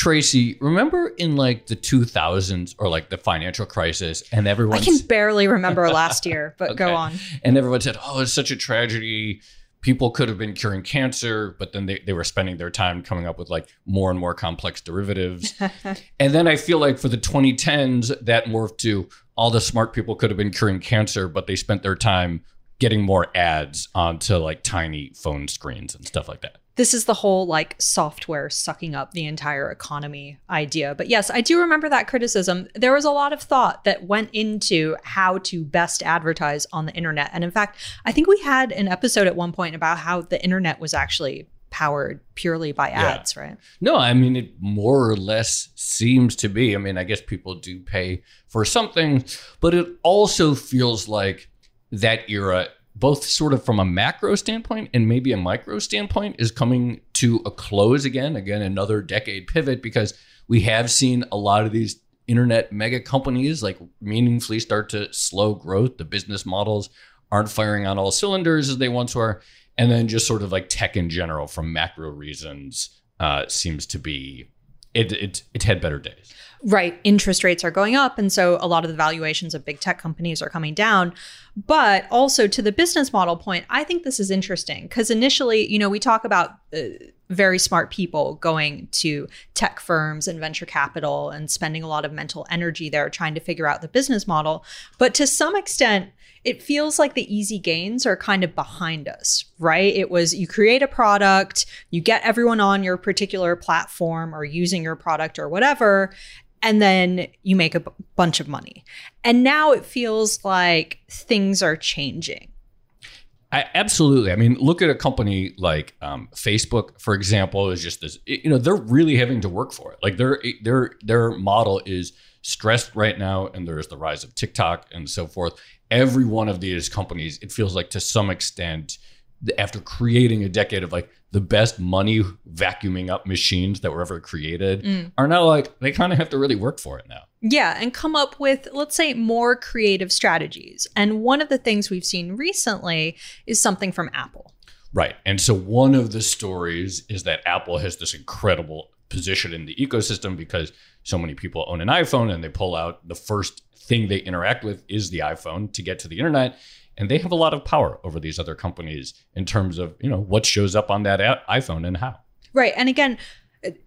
Tracy, remember in like the 2000s or like the financial crisis, and everyone. I can barely remember last year, but okay. go on. And everyone said, oh, it's such a tragedy. People could have been curing cancer, but then they, they were spending their time coming up with like more and more complex derivatives. and then I feel like for the 2010s, that morphed to all the smart people could have been curing cancer, but they spent their time getting more ads onto like tiny phone screens and stuff like that this is the whole like software sucking up the entire economy idea. But yes, I do remember that criticism. There was a lot of thought that went into how to best advertise on the internet. And in fact, I think we had an episode at one point about how the internet was actually powered purely by ads, yeah. right? No, I mean, it more or less seems to be. I mean, I guess people do pay for something, but it also feels like that era both sort of from a macro standpoint and maybe a micro standpoint is coming to a close again. Again another decade pivot because we have seen a lot of these internet mega companies like meaningfully start to slow growth. The business models aren't firing on all cylinders as they once were. And then just sort of like tech in general from macro reasons uh, seems to be it, it it had better days Right. Interest rates are going up. And so a lot of the valuations of big tech companies are coming down. But also to the business model point, I think this is interesting because initially, you know, we talk about uh, very smart people going to tech firms and venture capital and spending a lot of mental energy there trying to figure out the business model. But to some extent, it feels like the easy gains are kind of behind us, right? It was you create a product, you get everyone on your particular platform or using your product or whatever, and then you make a b- bunch of money. And now it feels like things are changing. I, absolutely. I mean, look at a company like um, Facebook, for example, is just this. You know, they're really having to work for it. Like their their their model is stressed right now, and there's the rise of TikTok and so forth. Every one of these companies, it feels like to some extent, after creating a decade of like the best money vacuuming up machines that were ever created mm. are now like they kind of have to really work for it now. Yeah, and come up with let's say more creative strategies. And one of the things we've seen recently is something from Apple. Right. And so one of the stories is that Apple has this incredible position in the ecosystem because so many people own an iPhone and they pull out the first thing they interact with is the iPhone to get to the internet and they have a lot of power over these other companies in terms of you know what shows up on that iphone and how right and again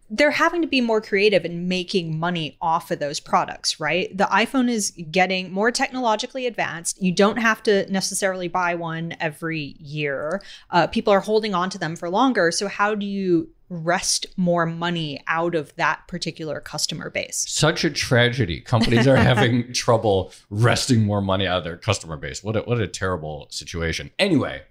they're having to be more creative in making money off of those products, right? The iPhone is getting more technologically advanced. You don't have to necessarily buy one every year. Uh, people are holding on to them for longer. So, how do you wrest more money out of that particular customer base. Such a tragedy. Companies are having trouble wresting more money out of their customer base. What a, what a terrible situation. Anyway,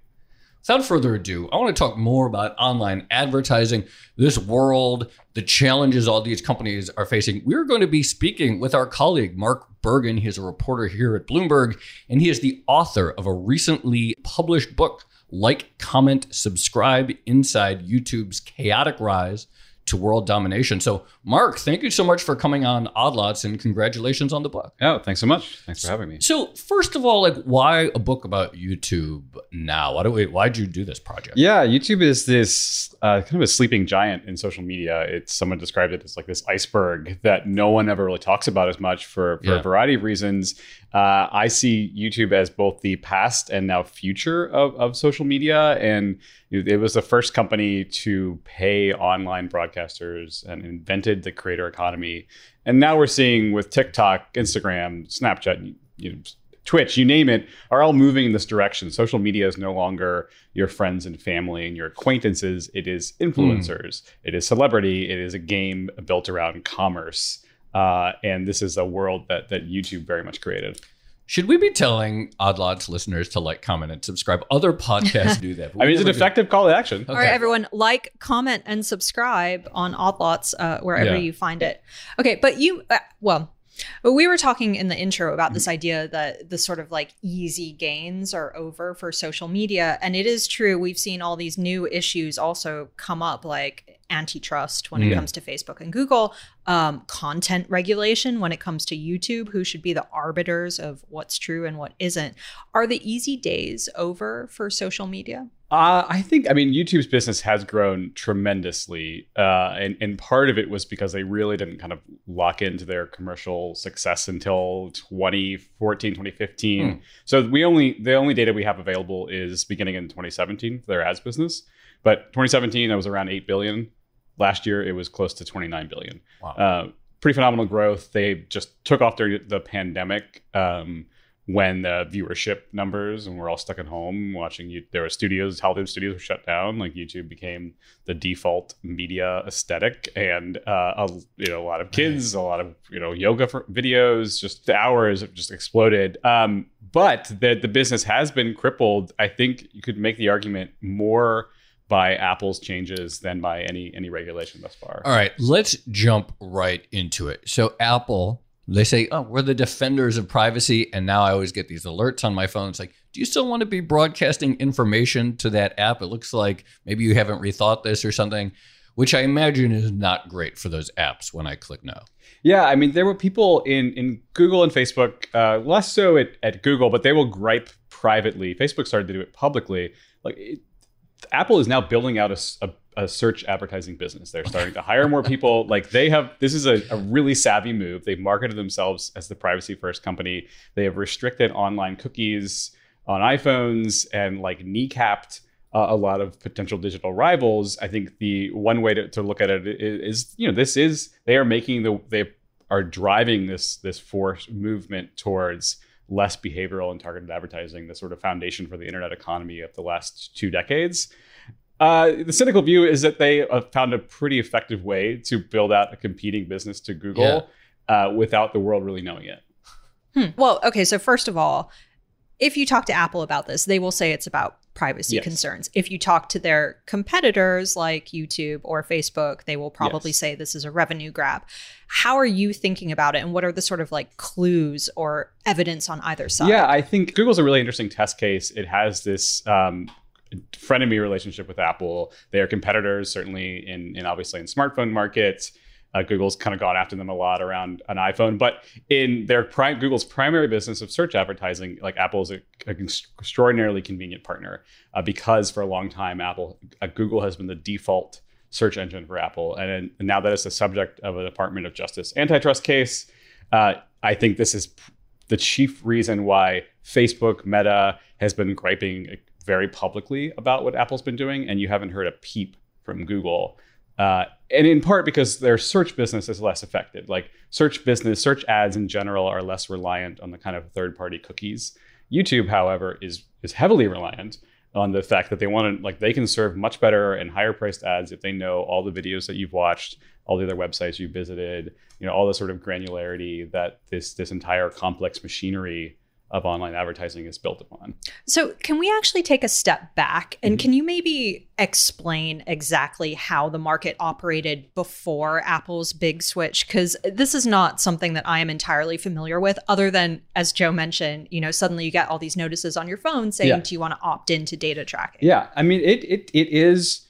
without further ado, I want to talk more about online advertising, this world, the challenges all these companies are facing. We're going to be speaking with our colleague, Mark Bergen. He's a reporter here at Bloomberg, and he is the author of a recently published book like, comment, subscribe inside YouTube's chaotic rise to world domination. So, Mark, thank you so much for coming on Odd Lots and congratulations on the book. Oh, thanks so much. Thanks for having me. So, first of all, like, why a book about YouTube now? Why do we? Why'd you do this project? Yeah, YouTube is this uh, kind of a sleeping giant in social media. It's someone described it as like this iceberg that no one ever really talks about as much for, for Yeah. a variety of reasons. Uh, I see YouTube as both the past and now future of, of social media. And it was the first company to pay online broadcasters and invented the creator economy. And now we're seeing with TikTok, Instagram, Snapchat, you know, Twitch, you name it, are all moving in this direction. Social media is no longer your friends and family and your acquaintances. It is influencers. It is celebrity. It is a game built around commerce. Uh, and this is a world that that YouTube very much created. Should we be telling Odd Lots listeners to like, comment, and subscribe? Other podcasts do that. I mean, it's an never do. effective call to action. All right, everyone, like, comment, and subscribe on Odd Lots uh, wherever Yeah. you find it. Okay, but you, uh, well, but we were talking in the intro about this idea that the sort of like easy gains are over for social media. And it is true. We've seen all these new issues also come up, like antitrust when it Yeah. comes to Facebook and Google, um, content regulation when it comes to YouTube, who should be the arbiters of what's true and what isn't. Are the easy days over for social media? Uh, I think, I mean, YouTube's business has grown tremendously. Uh, and, and part of it was because they really didn't kind of lock into their commercial success until 2014, 2015. Hmm. So we only, the only data we have available is beginning in 2017 for their ads business. But 2017, that was around 8 billion. Last year, it was close to 29 billion. Wow. Uh, pretty phenomenal growth. They just took off during the pandemic um, when the viewership numbers and we're all stuck at home watching. You, there were studios, Hollywood studios were shut down. Like YouTube became the default media aesthetic, and uh, a, you know a lot of kids, a lot of you know yoga for videos. Just the hours have just exploded. Um, but the the business has been crippled. I think you could make the argument more by Apple's changes than by any any regulation thus far. All right, let's jump right into it. So, Apple, they say, oh, we're the defenders of privacy. And now I always get these alerts on my phone. It's like, do you still want to be broadcasting information to that app? It looks like maybe you haven't rethought this or something, which I imagine is not great for those apps when I click no. Yeah, I mean, there were people in in Google and Facebook, uh, less so at, at Google, but they will gripe privately. Facebook started to do it publicly. Like it, Apple is now building out a a search advertising business. They're starting to hire more people. Like they have, this is a, a really savvy move. They've marketed themselves as the privacy first company. They have restricted online cookies on iPhones and like kneecapped uh, a lot of potential digital rivals. I think the one way to, to look at it is, is, you know, this is they are making the they are driving this this force movement towards less behavioral and targeted advertising, the sort of foundation for the internet economy of the last two decades. Uh, the cynical view is that they have found a pretty effective way to build out a competing business to Google uh, without the world really knowing it. Hmm. Well, okay. So first of all, if you talk to Apple about this, they will say it's about privacy Yes. concerns. If you talk to their competitors like YouTube or Facebook, they will probably Yes. say this is a revenue grab. How are you thinking about it, and what are the sort of like clues or evidence on either side? Yeah, I think Google's a really interesting test case. It has this um, frenemy relationship with Apple. They are competitors, certainly in, in obviously in smartphone markets. Uh, Google's kind of gone after them a lot around an iPhone, but in their pri- Google's primary business of search advertising, like Apple is an extraordinarily convenient partner uh, because for a long time, Apple uh, Google has been the default search engine for Apple, and, and now that it's the subject of a Department of Justice antitrust case, uh, I think this is the chief reason why Facebook Meta has been griping very publicly about what Apple's been doing, and you haven't heard a peep from Google. Uh, and in part because their search business is less affected. Like search business, search ads in general are less reliant on the kind of third-party cookies. YouTube, however, is is heavily reliant on the fact that they want to like they can serve much better and higher priced ads if they know all the videos that you've watched, all the other websites you've visited, you know, all the sort of granularity that this this entire complex machinery of online advertising is built upon. So, can we actually take a step back and Mhm. can you maybe explain exactly how the market operated before Apple's big switch? Because this is not something that I am entirely familiar with, other than, as Joe mentioned, you know, suddenly you get all these notices on your phone saying, Yeah. Do you want to opt into data tracking? Yeah, I mean it it it is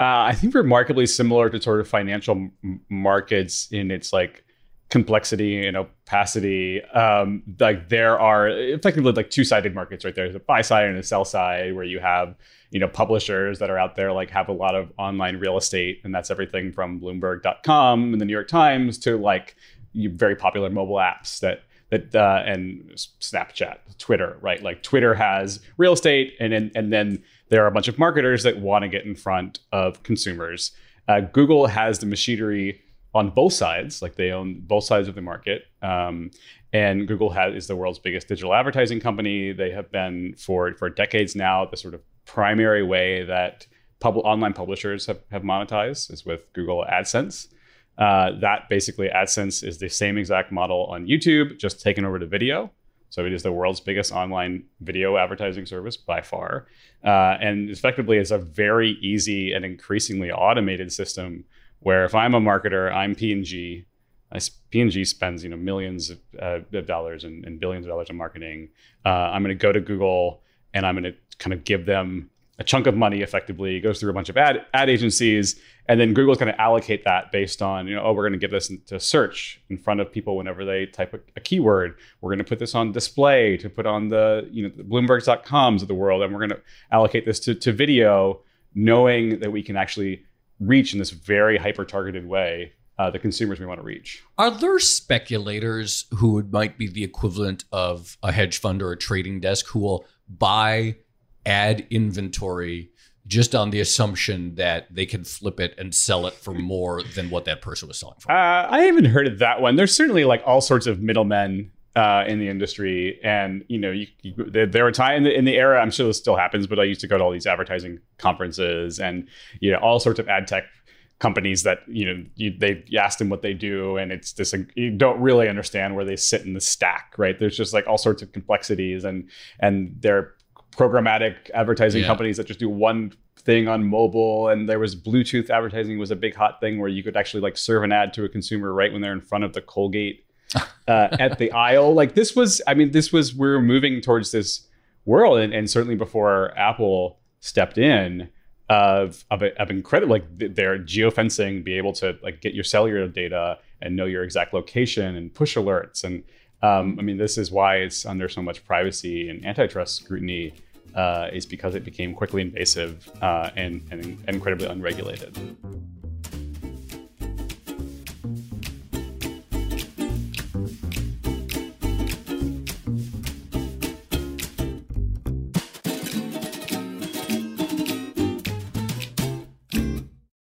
Uh, I think remarkably similar to sort of financial m- markets in its like complexity and opacity. Um, like there are effectively like two sided markets, right? There's a buy side and a sell side where you have you know publishers that are out there like have a lot of online real estate, and that's everything from Bloomberg.com and the New York Times to like very popular mobile apps that that uh, and Snapchat, Twitter, right? Like Twitter has real estate, and and, and then there are a bunch of marketers that want to get in front of consumers. Uh, Google has the machinery on both sides, like they own both sides of the market. Um, and Google has, is the world's biggest digital advertising company. They have been for for decades now the sort of primary way that pub- online publishers have, have monetized is with Google AdSense. Uh, that basically AdSense is the same exact model on YouTube, just taken over to video. So it is the world's biggest online video advertising service by far, uh, and effectively is a very easy and increasingly automated system. Where if I'm a marketer, I'm P&G. P&G spends you know millions of, uh, of dollars and, and, billions of dollars in marketing. Uh, I'm going to go to Google and I'm going to kind of give them a chunk of money effectively it goes through a bunch of ad ad agencies and then google's going to allocate that based on you know oh we're going to give this to search in front of people whenever they type a, a keyword we're going to put this on display to put on the you know the of the world and we're going to allocate this to, to video knowing that we can actually reach in this very hyper targeted way uh, the consumers we want to reach. Are there speculators who might be the equivalent of a hedge fund or a trading desk who will buy ad inventory just on the assumption that they can flip it and sell it for more than what that person was selling for. Uh, I haven't heard of that one. There's certainly like all sorts of middlemen uh, in the industry, and you know, you, you, there, there were times in the, in the era. I'm sure this still happens, but I used to go to all these advertising conferences and you know all sorts of ad tech companies that you know you, they you ask them what they do and it's this you don't really understand where they sit in the stack right there's just like all sorts of complexities and and they're programmatic advertising yeah. companies that just do one thing on mobile and there was bluetooth advertising was a big hot thing where you could actually like serve an ad to a consumer right when they're in front of the colgate uh, at the aisle like this was i mean this was we are moving towards this world and, and certainly before apple stepped in of of, of incredible like their geofencing be able to like get your cellular data and know your exact location and push alerts and um, i mean this is why it's under so much privacy and antitrust scrutiny uh, is because it became quickly invasive uh, and, and incredibly unregulated.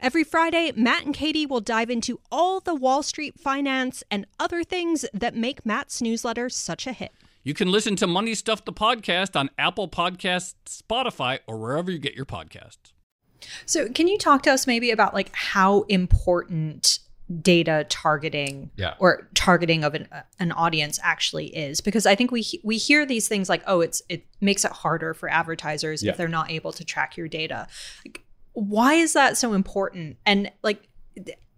Every Friday, Matt and Katie will dive into all the Wall Street finance and other things that make Matt's newsletter such a hit. You can listen to Money Stuff the podcast on Apple Podcasts, Spotify, or wherever you get your podcasts. So, can you talk to us maybe about like how important data targeting yeah. or targeting of an, uh, an audience actually is because i think we we hear these things like oh it's it makes it harder for advertisers yeah. if they're not able to track your data like, why is that so important? And like,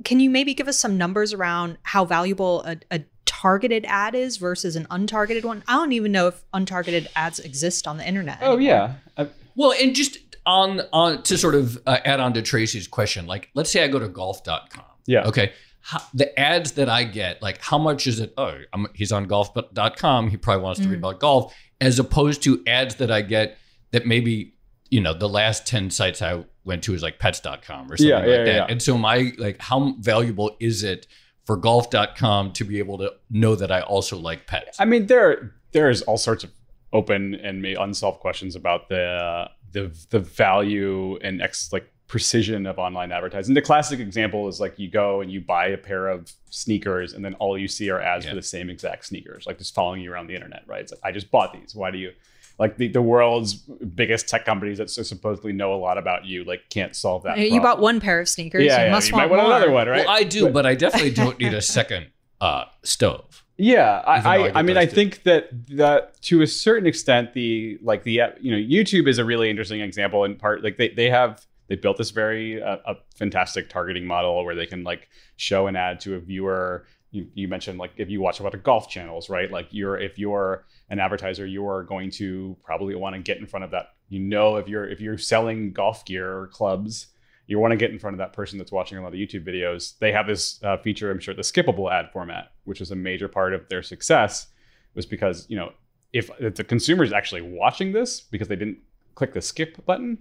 can you maybe give us some numbers around how valuable a, a targeted ad is versus an untargeted one? I don't even know if untargeted ads exist on the internet. Oh yeah. I- well, and just on on to sort of uh, add on to Tracy's question, like let's say I go to golf.com. Yeah. Okay. How, the ads that I get, like how much is it? Oh, I'm, he's on golf.com. He probably wants to mm. read about golf, as opposed to ads that I get that maybe you know the last 10 sites i went to is like pets.com or something yeah, like yeah, that yeah. and so my like how valuable is it for golf.com to be able to know that I also like pets. I mean, there there's all sorts of open and unsolved questions about the the the value and ex like precision of online advertising. The classic example is like you go and you buy a pair of sneakers and then all you see are ads yeah. for the same exact sneakers, like just following you around the internet, right? It's like I just bought these. Why do you like the, the world's biggest tech companies that supposedly know a lot about you like can't solve that. You problem. bought one pair of sneakers. Yeah, you yeah, must you want, might want another one, right? Well, I do, but, but I definitely don't need a second uh, stove. Yeah, I, I, I, mean, I think that that to a certain extent, the like the you know YouTube is a really interesting example. In part, like they they have they built this very uh, a fantastic targeting model where they can like show an ad to a viewer you, you mentioned like if you watch a lot of golf channels, right? Like you're if you're an advertiser, you are going to probably want to get in front of that. You know, if you're if you're selling golf gear or clubs, you want to get in front of that person that's watching a lot of YouTube videos. They have this uh, feature, I'm sure, the skippable ad format, which is a major part of their success, was because you know if, if the consumer is actually watching this because they didn't click the skip button,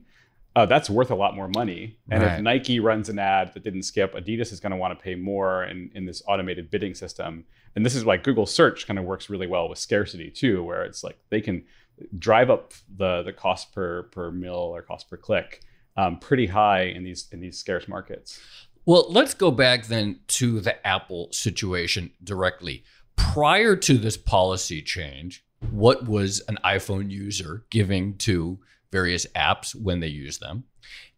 uh, that's worth a lot more money. And right. if Nike runs an ad that didn't skip, Adidas is going to want to pay more in, in this automated bidding system. And this is why Google search kind of works really well with scarcity too, where it's like they can drive up the the cost per per mille or cost per click um, pretty high in these in these scarce markets. Well, let's go back then to the Apple situation directly. Prior to this policy change, what was an iPhone user giving to various apps when they use them?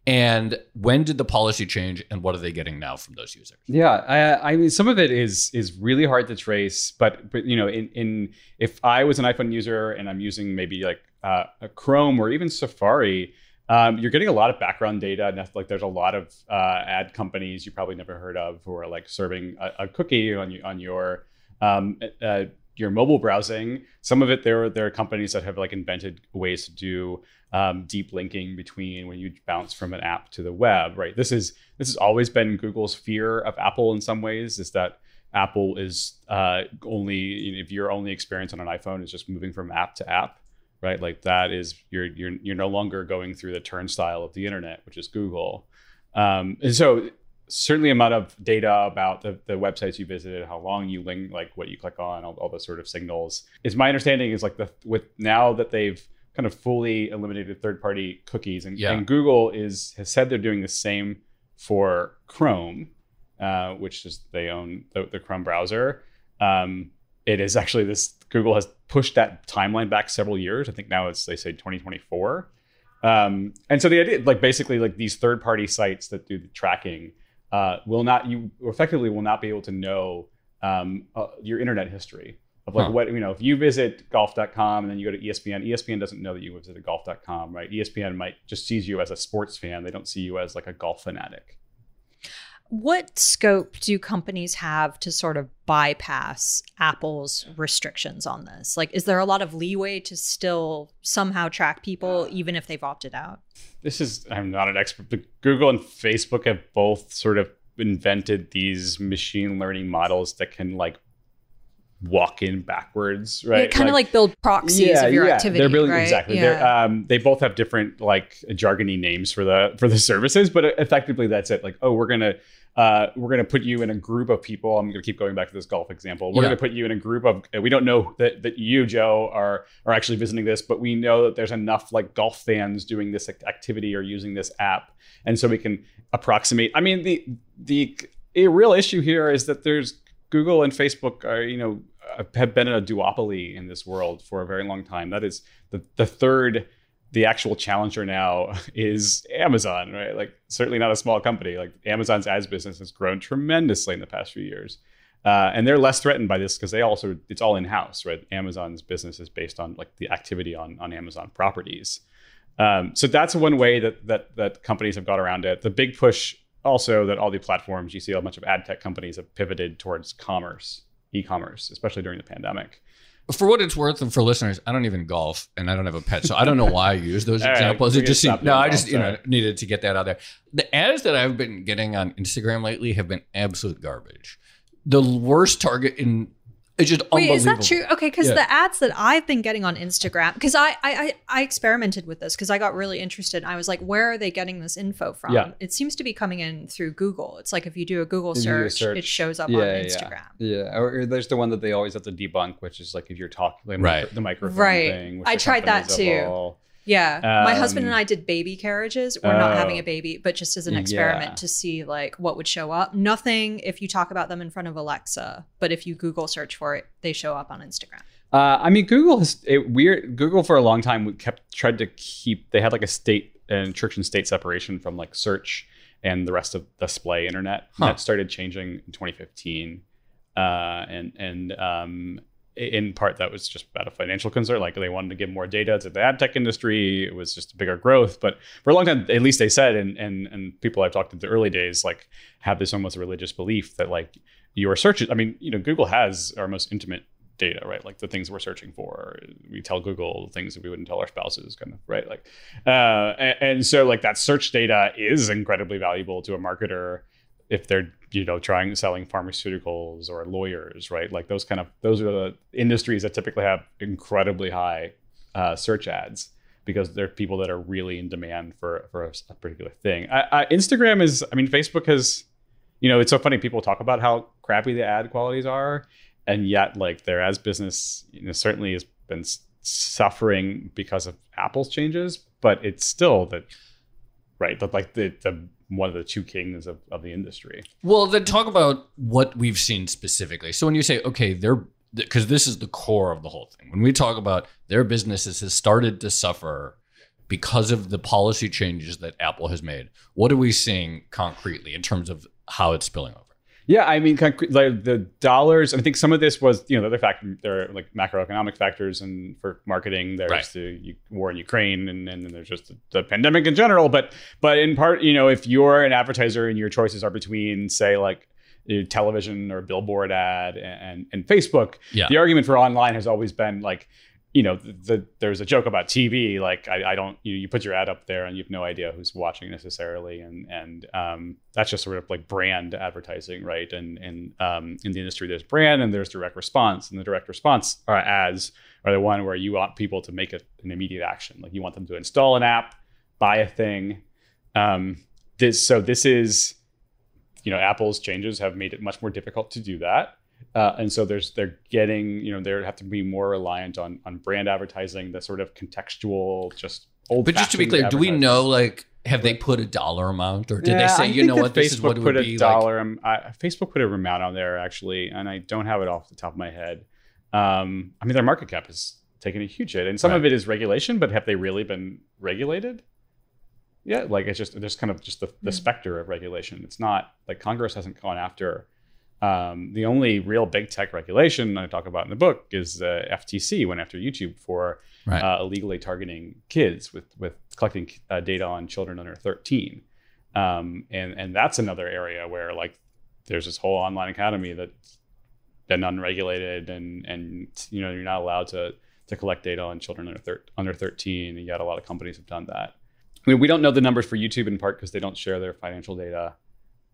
And when did the policy change, and what are they getting now from those users? Yeah, I, I mean, some of it is is really hard to trace, but but you know, in, in if I was an iPhone user and I'm using maybe like uh, a Chrome or even Safari, um, you're getting a lot of background data. Like there's a lot of uh, ad companies you probably never heard of who are like serving a, a cookie on you on your um, uh, your mobile browsing. Some of it there there are companies that have like invented ways to do um, deep linking between when you bounce from an app to the web, right? This is this has always been Google's fear of Apple in some ways, is that Apple is uh, only if your only experience on an iPhone is just moving from app to app, right? Like that is you're you're you're no longer going through the turnstile of the internet, which is Google, um, and so certainly amount of data about the, the websites you visited, how long you link, like what you click on, all, all those sort of signals. Is my understanding is like the with now that they've kind of fully eliminated third-party cookies, and, yeah. and Google is has said they're doing the same for Chrome, uh, which is they own the, the Chrome browser. Um, it is actually this Google has pushed that timeline back several years. I think now it's they say 2024. Um, and so the idea, like basically, like these third-party sites that do the tracking uh, will not you effectively will not be able to know um, uh, your internet history of like huh. what you know if you visit golf.com and then you go to espn espn doesn't know that you visited golf.com right? Espn might just sees you as a sports fan. They don't see you as like a golf fanatic what scope do companies have to sort of bypass apple's restrictions on this like is there a lot of leeway to still somehow track people even if they've opted out this is i'm not an expert but google and facebook have both sort of invented these machine learning models that can like walk in backwards, right? kind of like, like, build proxies yeah, of your yeah. activity. They're building right? exactly. Yeah. They're, um, they both have different like jargony names for the for the services, but effectively that's it. Like, oh, we're gonna uh, we're gonna put you in a group of people. I'm gonna keep going back to this golf example. We're yeah. gonna put you in a group of. We don't know that that you, Joe, are are actually visiting this, but we know that there's enough like golf fans doing this activity or using this app, and so we can approximate. I mean, the the a real issue here is that there's Google and Facebook are you know have been in a duopoly in this world for a very long time. That is the the third the actual challenger now is Amazon, right? Like certainly not a small company. Like Amazon's ads business has grown tremendously in the past few years. Uh, and they're less threatened by this because they also it's all in house, right? Amazon's business is based on like the activity on on Amazon properties. Um, so that's one way that that that companies have got around it. The big push also that all the platforms you see a bunch of ad tech companies have pivoted towards commerce e-commerce, especially during the pandemic. For what it's worth, and for listeners, I don't even golf, and I don't have a pet, so I don't know why I use those examples. Right, it just seemed, no, I just you know needed to get that out there. The ads that I've been getting on Instagram lately have been absolute garbage. The worst target in It's just Wait, is that true? Okay, because Yeah. the ads that I've been getting on Instagram, because I, I I I experimented with this because I got really interested. I was like, where are they getting this info from? Yeah. It seems to be coming in through Google. It's like if you do a Google If you do a search, it shows up Yeah, on. Instagram. Yeah, or, or there's the one that they always have to debunk, which is like if you're talking. the, Right. micro- the microphone Right. thing. which I tried that companies too. All- Yeah. My Um, husband and I did baby carriages. We're not having Oh. a baby, but just as an Yeah. experiment to see like what would show up. Nothing if you talk about them in front of Alexa, but if you Google search for it, they show up on Instagram. Uh, I mean, Google has it weird. Google for a long time we kept tried to keep. They had like a state and church and state separation from like search and the rest of the display internet. Huh. That started changing in 2015, uh, and and um, in part that was just about a financial concern. Like they wanted to give more data to the ad tech industry. It was just a bigger growth. But for a long time, at least they said, and and and people I've talked to in the early days, like have this almost religious belief that like your searches. I mean, you know, Google has our most intimate data, right? Like the things we're searching for, we tell Google things that we wouldn't tell our spouses, kind of, right? Like, uh, and, and so like that search data is incredibly valuable to a marketer if they're you know trying selling pharmaceuticals or lawyers, right? Like those kind of those are the industries that typically have incredibly high uh, search ads because they're people that are really in demand for for a, a particular thing. I, I, Instagram is, I mean, Facebook has, you know, it's so funny. People talk about how crappy the ad qualities are, and yet like their ads business, you know, certainly has been suffering because of Apple's changes, but it's still that right, that like the the one of the two kings of, of the industry. Well, then talk about what we've seen specifically. So when you say, okay, they're because this is the core of the whole thing. When we talk about their businesses has started to suffer because of the policy changes that Apple has made, what are we seeing concretely in terms of how it's spilling over? Yeah, I mean, like the dollars. I think some of this was, you know, the other factor. There are like macroeconomic factors, and for marketing, there's Right. the war in Ukraine, and, and then there's just the, the pandemic in general. But, but in part, you know, if you're an advertiser and your choices are between, say, like know, television or billboard ad and and Facebook, Yeah. the argument for online has always been like, you know, the, the there's a joke about TV. Like, I, I don't, you you put your ad up there and you have no idea who's watching necessarily, and and um, that's just sort of like brand advertising, right? And and um, in the industry, there's brand and there's direct response, and the direct response uh, ads are the one where you want people to make a, an immediate action, like you want them to install an app, buy a thing. Um, this so this is, you know, Apple's changes have made it much more difficult to do that. Uh, and so there's they're getting you know they have to be more reliant on on brand advertising, the sort of contextual, just old. But just to be clear, do we know like have they put a dollar amount or did they say you know what this is what it would put be a like? dollar. um, I, Facebook put a amount on there actually, and I don't have it off the top of my head. Um, I mean, their market cap is taking a huge hit, and some of it is regulation. But have they really been regulated? Yeah, like it's just there's kind of just the, the Mm. specter of regulation. It's not like Congress hasn't gone after. Um, the only real big tech regulation I talk about in the book is uh, FTC went after YouTube for Right. uh, illegally targeting kids with with collecting uh, data on children under 13 um, and and that's another area where like there's this whole online academy that's been unregulated and and you know you're not allowed to to collect data on children under thir- under 13 and yet a lot of companies have done that. I mean, we don't know the numbers for YouTube in part because they don't share their financial data.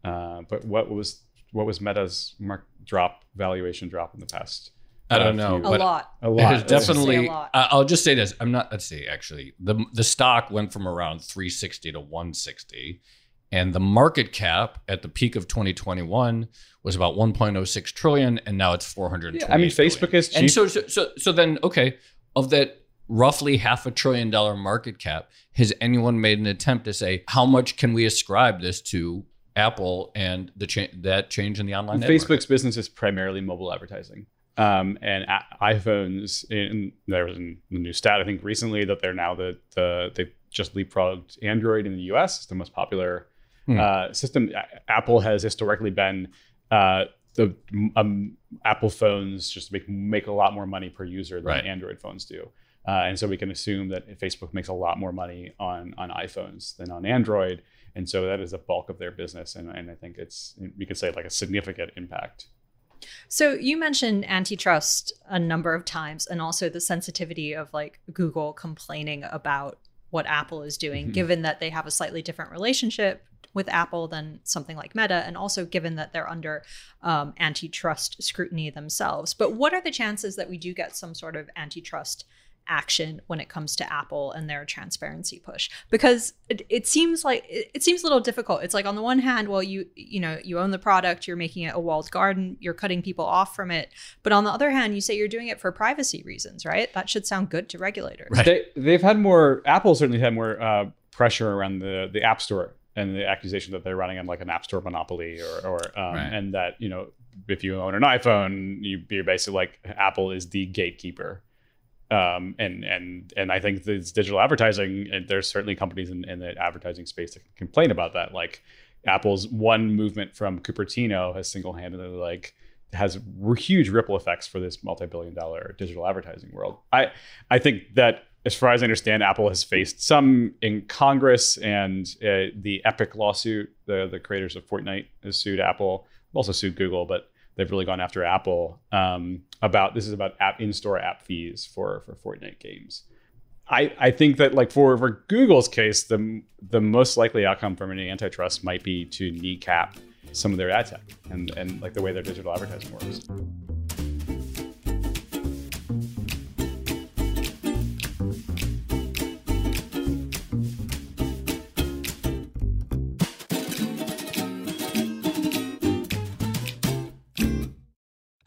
Uh, but what was what was Meta's mark drop valuation drop in the past I don't uh, know, few- A But- lot. a lot is Let's just say definitely. a lot. I- I'll just say this. I'm not. Let's see. Actually, the the stock went from around 360 to 160, and the market cap at the peak of 2021 was about 1.06 trillion, and now it's 420. Yeah, I mean, Facebook is cheap. And so, so, so, so then, okay, of that roughly half a trillion dollar market cap, has anyone made an attempt to say how much can we ascribe this to Apple and the cha- that change in the online Facebook's market? business is primarily mobile advertising. Um, and a- iPhones, in, there was a new stat I think recently that they're now the, the they just leapfrogged Android in the U.S. It's the most popular Hmm. uh, system. A- Apple has historically been uh, the um, Apple phones just make make a lot more money per user than Right. Android phones do. Uh, and so we can assume that Facebook makes a lot more money on on iPhones than on Android, and so that is a bulk of their business. And, and I think it's we could say like a significant impact. So you mentioned antitrust a number of times and also the sensitivity of like Google complaining about what Apple is doing, Mhm. given that they have a slightly different relationship with Apple than something like Meta, and also given that they're under um, antitrust scrutiny themselves. But what are the chances that we do get some sort of antitrust? Action when it comes to Apple and their transparency push because it, it seems like it, it, seems a little difficult. It's like on the one hand, well you you know you own the product, you're making it a walled garden, you're cutting people off from it, but on the other hand, you say you're doing it for privacy reasons, right? That should sound good to regulators. Right. They, have had more. Apple certainly had more uh, pressure around the the App Store and the accusation that they're running on like an App Store monopoly or or um, right. and that you know if you own an iPhone, you, you're basically like Apple is the gatekeeper um, and and and I think this digital advertising, and there's certainly companies in, in, the advertising space that complain about that. Like Apple's one movement from Cupertino has single-handedly like has huge ripple effects for this multi-billion-dollar digital advertising world. I I think that as far as I understand, Apple has faced some in Congress and uh, the Epic lawsuit. The the creators of Fortnite has sued Apple, also sued Google, but they've really gone after Apple um, about this is about app in-store app fees for for Fortnite games. I, I think that like for, for Google's case, the the most likely outcome from any antitrust might be to kneecap some of their ad tech and, and like the way their digital advertising works.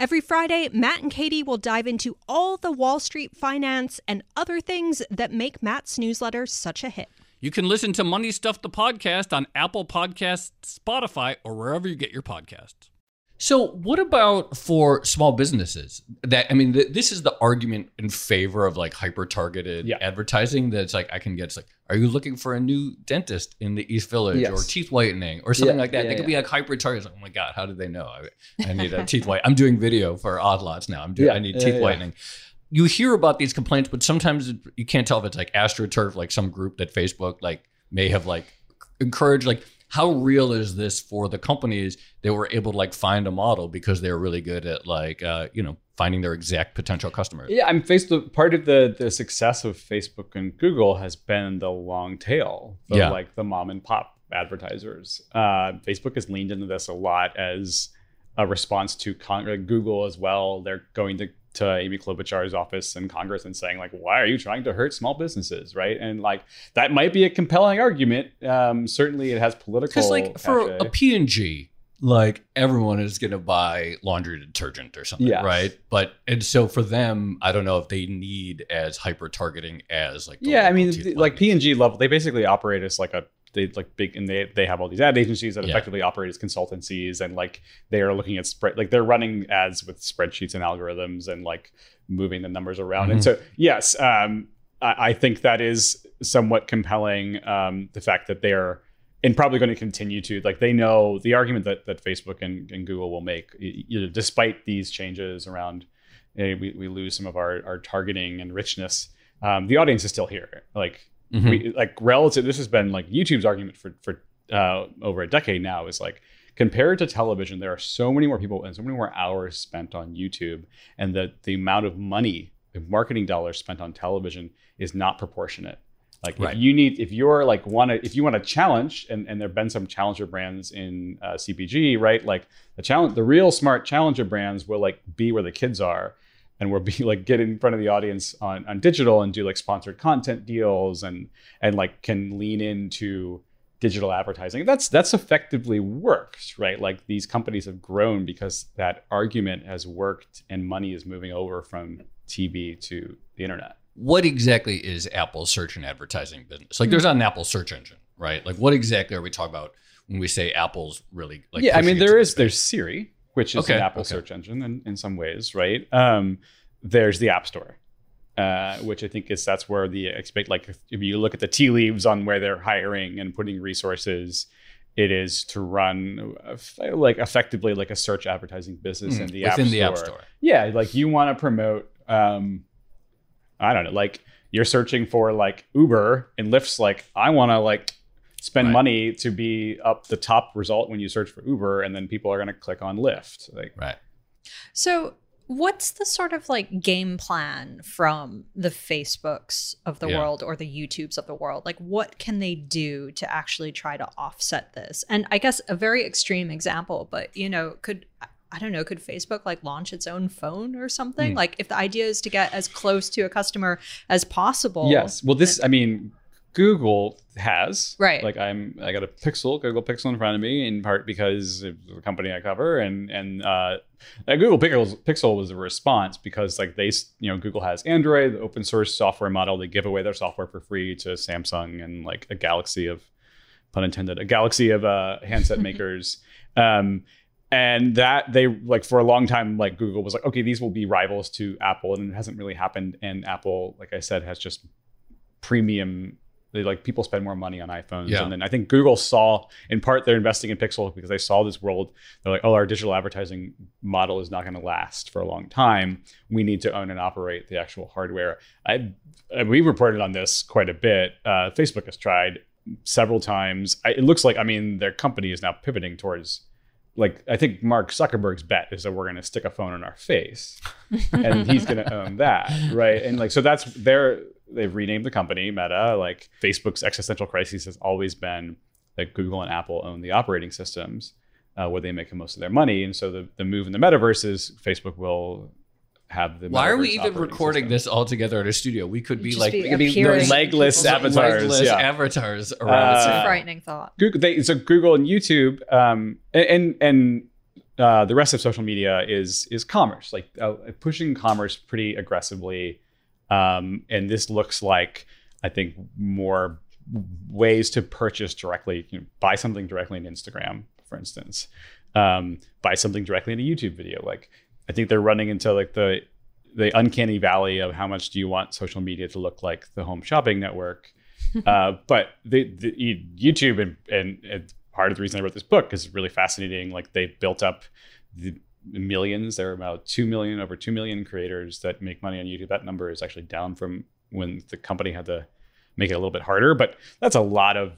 Every Friday, Matt and Katie will dive into all the Wall Street finance and other things that make Matt's newsletter such a hit. You can listen to Money Stuff the podcast on Apple Podcasts, Spotify, or wherever you get your podcasts. So, what about for small businesses? That I mean, th- this is the argument in favor of like hyper targeted yeah. advertising. That's like I can get. It's like, are you looking for a new dentist in the East Village yes. or teeth whitening or something yeah, like that? Yeah, they could be like hyper targeted. Like, oh my god, how did they know? I, I need a teeth white. I'm doing video for Odd Lots now. I'm doing. I need teeth whitening. You hear about these complaints, but sometimes you can't tell if it's like AstroTurf, like some group that Facebook like may have like encouraged, like how real is this for the companies that were able to like find a model because they were really good at like uh, you know finding their exact potential customers? Yeah i'm facebook part of the the success of facebook and google has been the long tail of yeah. like the mom and pop advertisers. Uh, facebook has leaned into this a lot as a response to Con- google as well. They're going to to Amy Klobuchar's office in Congress and saying like, "Why are you trying to hurt small businesses?" Right, and like that might be a compelling argument. Um, certainly, it has political. Because like for a P and G, like everyone is going to buy laundry detergent or something, yes. right? But and so for them, I don't know if they need as hyper targeting as like yeah, I mean, like P and G level, they basically operate as like a they like big and they they have all these ad agencies that yeah. effectively operate as consultancies and like they are looking at spread like they're running ads with spreadsheets and algorithms and like moving the numbers around mm-hmm. and so yes um, I, I, think that is somewhat compelling um, the fact that they're and probably going to continue to like they know the argument that that Facebook and, and Google will make you know, despite these changes around you know, we, we lose some of our, our targeting and richness um, the audience is still here like Mm-hmm. We like relative. This has been like YouTube's argument for for uh, over a decade now. Is like compared to television, there are so many more people and so many more hours spent on YouTube, and the the amount of money, the marketing dollars spent on television is not proportionate. Like right. if you need, if you're like want to, if you want to challenge, and, and there've been some challenger brands in uh, CPG, right? Like the challenge, the real smart challenger brands will like be where the kids are, and we'll be like get in front of the audience on, on digital and do like sponsored content deals and and like can lean into digital advertising. That's that's effectively worked, right? Like these companies have grown because that argument has worked and money is moving over from TV to the internet. What exactly is Apple's search and advertising business? Like there's not an Apple search engine, right? Like what exactly are we talking about when we say Apple's really like Yeah, I mean there the is space? there's Siri, which is Okay, an Apple okay. search engine in, in some ways, right? Um, there's the App Store. Uh, which I think is that's where the expect like if you look at the tea leaves on where they're hiring and putting resources, it is to run uh, like effectively like a search advertising business Mm, in the within app the store. App Store. Yeah, like you want to promote. Um, I don't know, like you're searching for like Uber and Lyft's like I want to like spend Right. money to be up the top result when you search for Uber, and then people are going to click on Lyft. Like Right. So, what's the sort of like game plan from the Facebooks of the Yeah. world or the YouTubes of the world? Like, what can they do to actually try to offset this? And I guess a very extreme example, but you know, could I don't know, could Facebook like launch its own phone or something? Hmm. Like, if the idea is to get as close to a customer as possible. yes, well, this I mean, Google has Right. Like I'm, I got a Pixel, Google Pixel in front of me, in part because of the company I cover, and and uh, Google Pixel Pixel was a response because like they, you know, Google has Android, the open source software model. They give away their software for free to Samsung and like a galaxy of, pun intended, a galaxy of uh, handset makers. Um, and that they like for a long time like google was like okay these will be rivals to apple and it hasn't really happened and apple like i said has just premium they like people spend more money on iPhones. Yeah. And then I think Google saw in part they're investing in Pixel because they saw this world. They're like, oh, our digital advertising model is not going to last for a long time. We need to own and operate the actual hardware. I we reported on this quite a bit. Uh, Facebook has tried several times. I, it looks like I mean their company is now pivoting towards like I think Mark Zuckerberg's bet is that we're going to stick a phone in our face and he's going to own that, right? And like so that's their they've renamed the company Meta. Like Facebook's existential crisis has always been that Google and Apple own the operating systems uh, where they make most of their money, and so the the move in the metaverse is Facebook will have the. Why are we even recording system. this all together at a studio? We could be like be be Legless avatars, legless yeah. avatars around It's the a Uh, frightening thought. Google, they, so Google and YouTube, um, and and, and uh, the rest of social media is is commerce, like uh, pushing commerce pretty aggressively. Um, and this looks like I think more ways to purchase directly, you know, buy something directly in Instagram, for instance, um, buy something directly in a YouTube video. Like I think they're running into like the the uncanny valley of how much do you want social media to look like the home shopping network. uh, but the, the YouTube and, and, and part of the reason I wrote this book is really fascinating. Like they built up the millions. There are about two million, over two million creators that make money on YouTube. That number is actually down from when the company had to make it a little bit harder. But that's a lot of.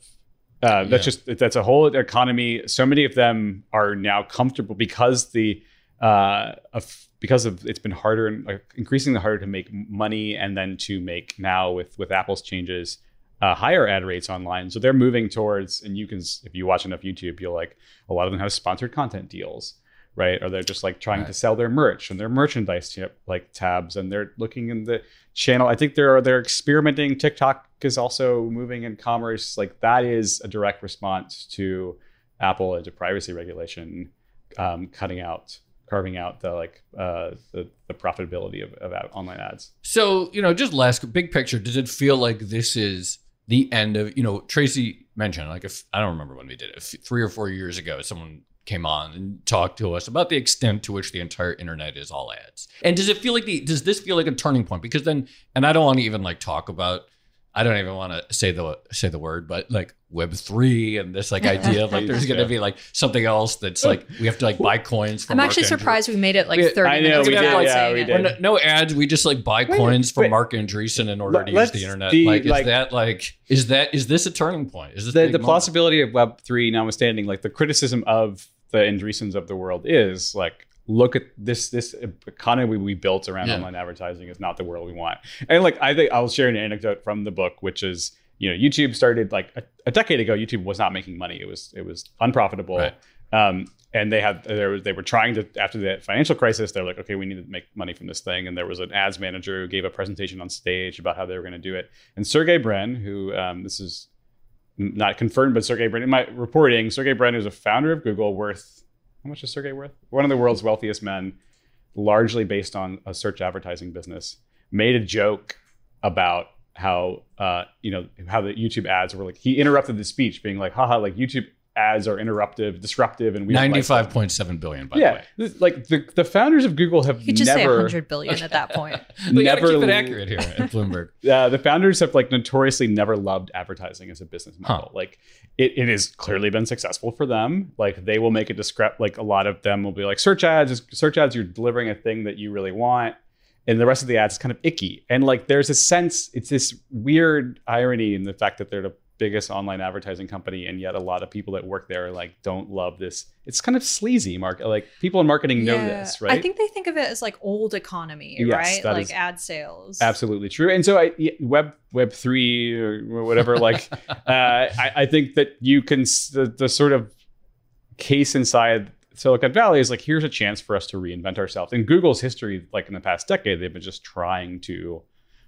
Uh, that's Yeah. just that's a whole economy. So many of them are now comfortable because the uh, of because of it's been harder and like, increasingly harder to make money and then to make now with with Apple's changes uh, higher ad rates online. So they're moving towards, and you can, if you watch enough YouTube, you'll like a lot of them have sponsored content deals, right? Or they're just like trying to sell their merch and their merchandise tip, like tabs, and they're looking in the channel. I think they're they're experimenting. TikTok is also moving in commerce. Like that is a direct response to Apple and to privacy regulation, um, cutting out. Carving out the like uh, the the profitability of, of ad- online ads. So, you know, just last big picture, does it feel like this is the end of, you know, Tracy mentioned, like, if I don't remember when we did it, three or four years ago, someone came on and talked to us about the extent to which the entire internet is all ads. And does it feel like the, does this feel like a turning point? Because then, and I don't want to even like talk about, I don't even want to say the say the word, but like Web three and this like idea of like there's going to be like something else that's like we have to like buy coins. From I'm actually Andreessen. surprised we made it like We- 30 I know, minutes we without did, yeah, saying we it. did. Well, no, no ads. We just like buy Wait, coins from but- Marc Andreessen in order Let- to use the internet. be, like, is like- that like is that is this a turning point? Is this the, big the moment? plausibility of Web three notwithstanding, like the criticism of the Andreessens of the world is like, look at this this economy we built around Yeah. online advertising is not the world we want. And like I think I'll share an anecdote from the book, which is you know YouTube started like a, a decade ago. YouTube was not making money. It was it was unprofitable. Right. Um, and they had there was they were trying to after the financial crisis they're like okay we need to make money from this thing and there was an ads manager who gave a presentation on stage about how they were going to do it and Sergey Brin who um, this is not confirmed, but Sergey Brin. In my reporting, Sergey Brin is a founder of Google, worth how much is Sergey worth? One of the world's wealthiest men, largely based on a search advertising business. Made a joke about how uh, you know how the YouTube ads were like. He interrupted the speech, being like, "Haha, like YouTube ads are interruptive, disruptive, and we ninety-five point seven billion. By yeah, the way, like the, the founders of Google have You could just say never 100 billion at that point. but you gotta never keep it accurate here at Bloomberg. uh, the founders have like notoriously never loved advertising as a business model. Like it, it has clearly been successful for them. Like they will make a discrep like a lot of them will be like search ads, is- search ads, you're delivering a thing that you really want. And the rest of the ads is kind of icky. And like there's a sense, it's this weird irony in the fact that they're the biggest online advertising company, and yet a lot of people that work there like don't love this. It's kind of sleazy market. Like people in marketing know this, right? I think they think of it as like old economy, Yes, right? Like ad sales. absolutely true and so i web web 3 or whatever like uh, I, I think that you can the, the sort of case inside silicon valley is like here's a chance for us to reinvent ourselves in google's history like in the past decade they've been just trying to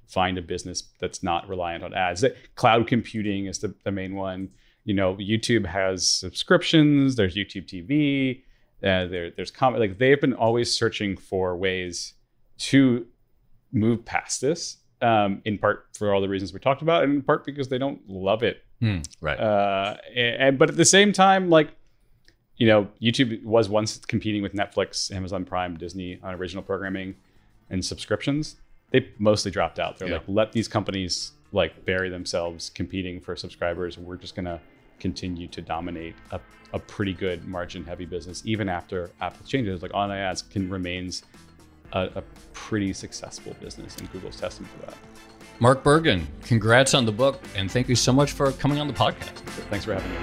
find a business that's not reliant on ads. Cloud computing is the, the main one. You know youtube has subscriptions there's youtube tv uh, there, there's comment like they've been always searching for ways to move past this um, in part for all the reasons we talked about and in part because they don't love it. Hmm, right. uh, and but at the same time like you know youtube was once competing with netflix amazon prime disney on original programming and subscriptions they mostly dropped out. They're Yeah. like let these companies like bury themselves competing for subscribers. We're just going to continue to dominate a, a pretty good margin heavy business even after apple changes. Like online ads can remains a, a pretty successful business and google's testing for that. Mark Bergen, congrats on the book, and thank you so much for coming on the podcast. thanks for having me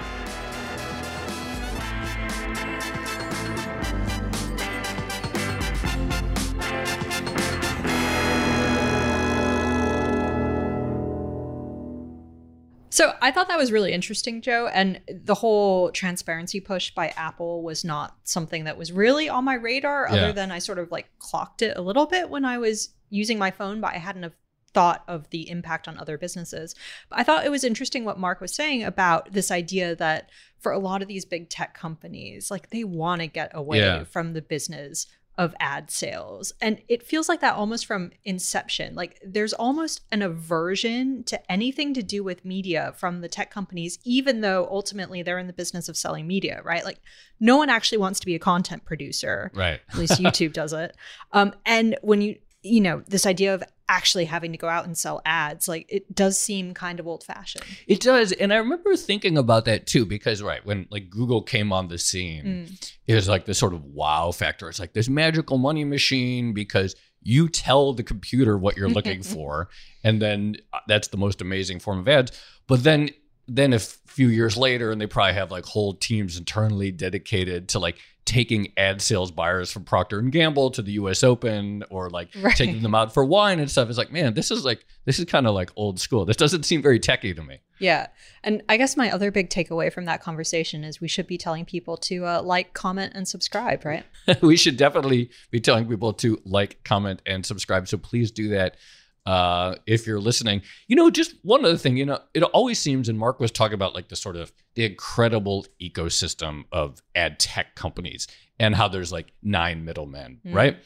So I thought that was really interesting, Joe. And the whole transparency push by Apple was not something that was really on my radar, Yeah. other than I sort of like clocked it a little bit when I was using my phone, but I hadn't have thought of the impact on other businesses. But I thought it was interesting what Mark was saying about this idea that for a lot of these big tech companies, like they want to get away Yeah. from the business of ad sales. And it feels like that almost from inception. Like there's almost an aversion to anything to do with media from the tech companies, even though ultimately they're in the business of selling media, right? Like no one actually wants to be a content producer. Right. At least YouTube does it. Um, and when you, you know, this idea of actually having to go out and sell ads, like it does seem kind of old fashioned. It does, and I remember thinking about that too because right when like Google came on the scene, Mm. it was like this sort of wow factor. It's like this magical money machine because you tell the computer what you're looking for, and then uh, that's the most amazing form of ads. But then then a few years later, and they probably have like whole teams internally dedicated to like taking ad sales buyers from Procter and Gamble to the U.S. Open or like Right. taking them out for wine and stuff. It's like, man, this is like this is kind of like old school. This doesn't seem very techy to me. Yeah. And I guess my other big takeaway from that conversation is we should be telling people to uh, like, comment, and subscribe, right? we should definitely be telling people to like, comment, and subscribe. So please do that uh, if you're listening. You know, just one other thing. You know, it always seems, and Mark was talking about like the sort of the incredible ecosystem of ad tech companies and how there's like nine middlemen, Mm. right?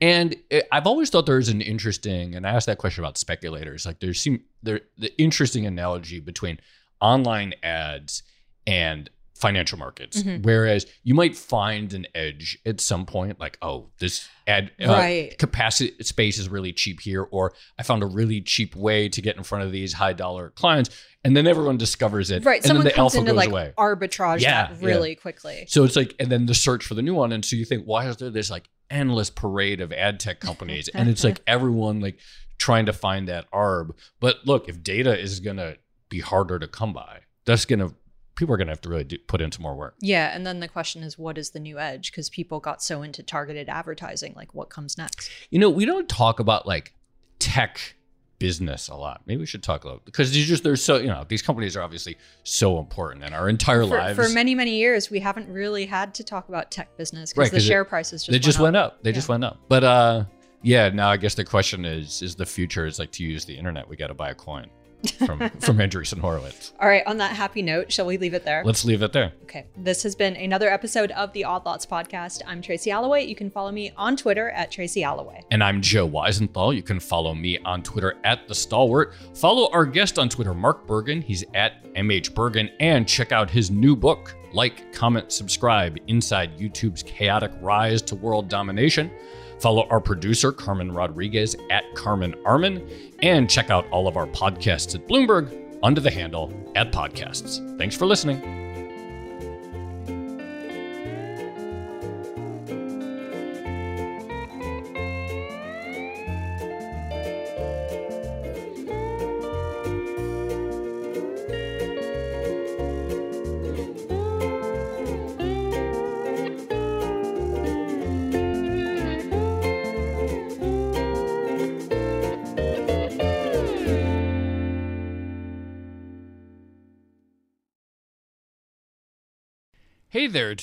And it, I've always thought there's an interesting, and I asked that question about speculators. Like there seem there the interesting analogy between online ads and financial markets. Mhm. Whereas you might find an edge at some point, like, oh, this ad uh, Right. capacity space is really cheap here, or I found a really cheap way to get in front of these high dollar clients, and then everyone discovers it, Right. and Someone then the comes alpha into goes like away. arbitrage Yeah, that yeah. really quickly. So it's like, and then the search for the new one, and so you think, why is there this like endless parade of ad tech companies, and it's like everyone like trying to find that arb. But look, if data is gonna be harder to come by, that's gonna people are gonna have to really do, put into more work. Yeah. And then the question is, what is the new edge? Because people got so into targeted advertising. Like, what comes next? You know, we don't talk about like tech business a lot. Maybe we should talk a little because these just there's so you know these companies are obviously so important in our entire For, lives. for many, many years, we haven't really had to talk about tech business Right, because the 'cause it- share prices just they just went up. up. They just went up. But uh, yeah. Now I guess the question is: is the future is like to use the internet? We got to buy a coin. From from Andreessen Horowitz. All right, on that happy note, shall we leave it there? Let's leave it there. Okay. This has been another episode of the Odd Lots podcast. I'm Tracy Alloway. You can follow me on Twitter at Tracy Alloway. And I'm Joe Weisenthal. You can follow me on Twitter at The Stalwart. Follow our guest on Twitter, Mark Bergen. He's at MH Bergen. And check out his new book. Like, comment, subscribe Inside YouTube's Chaotic Rise to World Domination. Follow our producer, Carmen Rodriguez, at Carmen Armen, and check out all of our podcasts at Bloomberg under the handle at Podcasts. Thanks for listening.